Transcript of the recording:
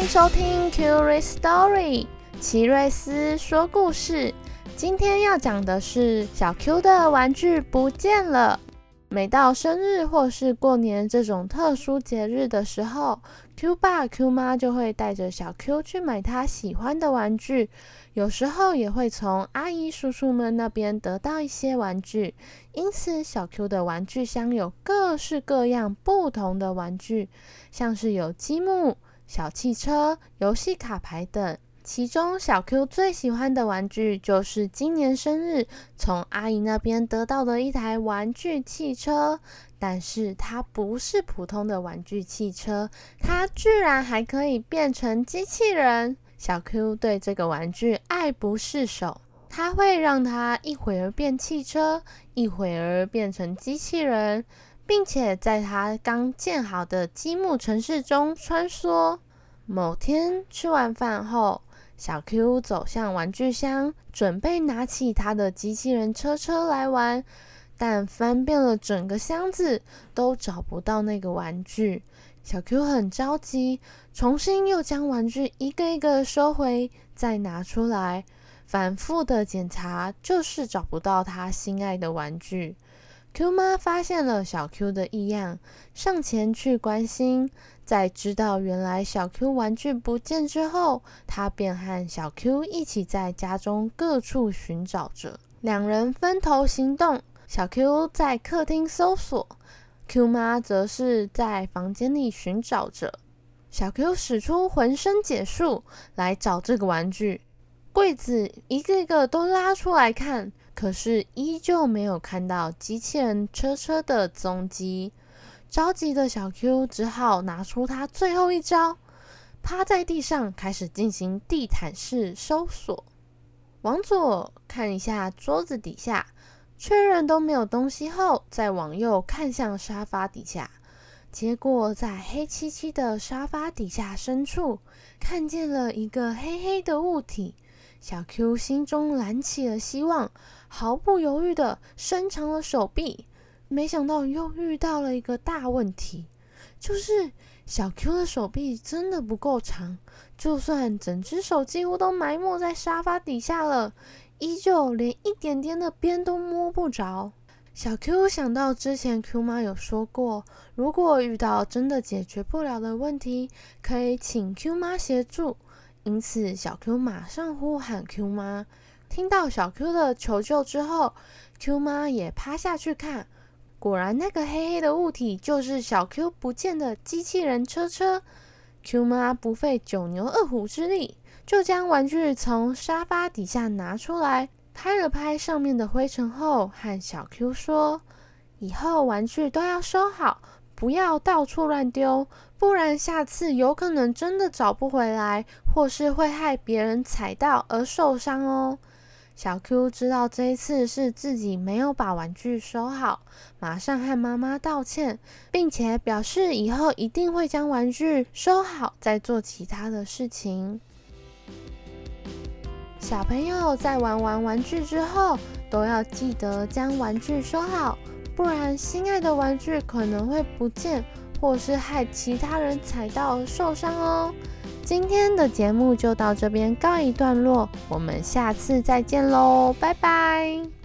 欢迎收听 Curious Story，奇瑞斯说故事。今天要讲的是小 Q 的玩具不见了。每到生日或是过年这种特殊节日的时候，Q 爸 Q 妈就会带着小 Q 去买他喜欢的玩具，有时候也会从阿姨叔叔们那边得到一些玩具。因此，小 Q 的玩具箱有各式各样不同的玩具，像是有积木、小汽车、游戏卡牌等。其中，小 Q 最喜欢的玩具就是今年生日从阿姨那边得到的一台玩具汽车。但是它不是普通的玩具汽车，它居然还可以变成机器人。小 Q 对这个玩具爱不释手，它会让它一会儿变汽车，一会儿变成机器人，并且在它刚建好的积木城市中穿梭。某天吃完饭后，小 Q 走向玩具箱，准备拿起他的机器人车车来玩，但翻遍了整个箱子都找不到那个玩具。小 Q 很着急，重新又将玩具一个一个收回，再拿出来，反复的检查，就是找不到他心爱的玩具。Q 妈发现了小 Q 的异样，上前去关心。在知道原来小 Q 玩具不见之后，她便和小 Q 一起在家中各处寻找着。两人分头行动，小 Q 在客厅搜索，Q 妈则是在房间里寻找着。小 Q 使出浑身解数来找这个玩具，柜子一个一个都拉出来看。可是依旧没有看到机器人车车的踪迹，着急的小 Q 只好拿出他最后一招，趴在地上开始进行地毯式搜索。往左看一下桌子底下，确认都没有东西后，再往右看向沙发底下，结果在黑漆漆的沙发底下深处，看见了一个黑黑的物体。小 Q 心中燃起了希望，毫不犹豫地伸长了手臂。没想到又遇到了一个大问题，就是小 Q 的手臂真的不够长，就算整只手几乎都埋没在沙发底下了，依旧连一点点的边都摸不着。小 Q 想到之前 Q 妈有说过，如果遇到真的解决不了的问题，可以请 Q 妈协助。因此，小 Q 马上呼喊 Q 妈。听到小 Q 的求救之后，Q 妈也趴下去看，果然那个黑黑的物体就是小 Q 不见的机器人车车。Q 妈不费九牛二虎之力，就将玩具从沙发底下拿出来，拍了拍上面的灰尘后，和小 Q 说：“以后玩具都要收好。”不要到处乱丢，不然下次有可能真的找不回来，或是会害别人踩到而受伤哦。小 Q 知道这一次是自己没有把玩具收好，马上和妈妈道歉，并且表示以后一定会将玩具收好，再做其他的事情。小朋友在玩完玩具之后，都要记得将玩具收好。不然，心爱的玩具可能会不见，或是害其他人踩到受伤哦。今天的节目就到这边告一段落，我们下次再见喽，拜拜。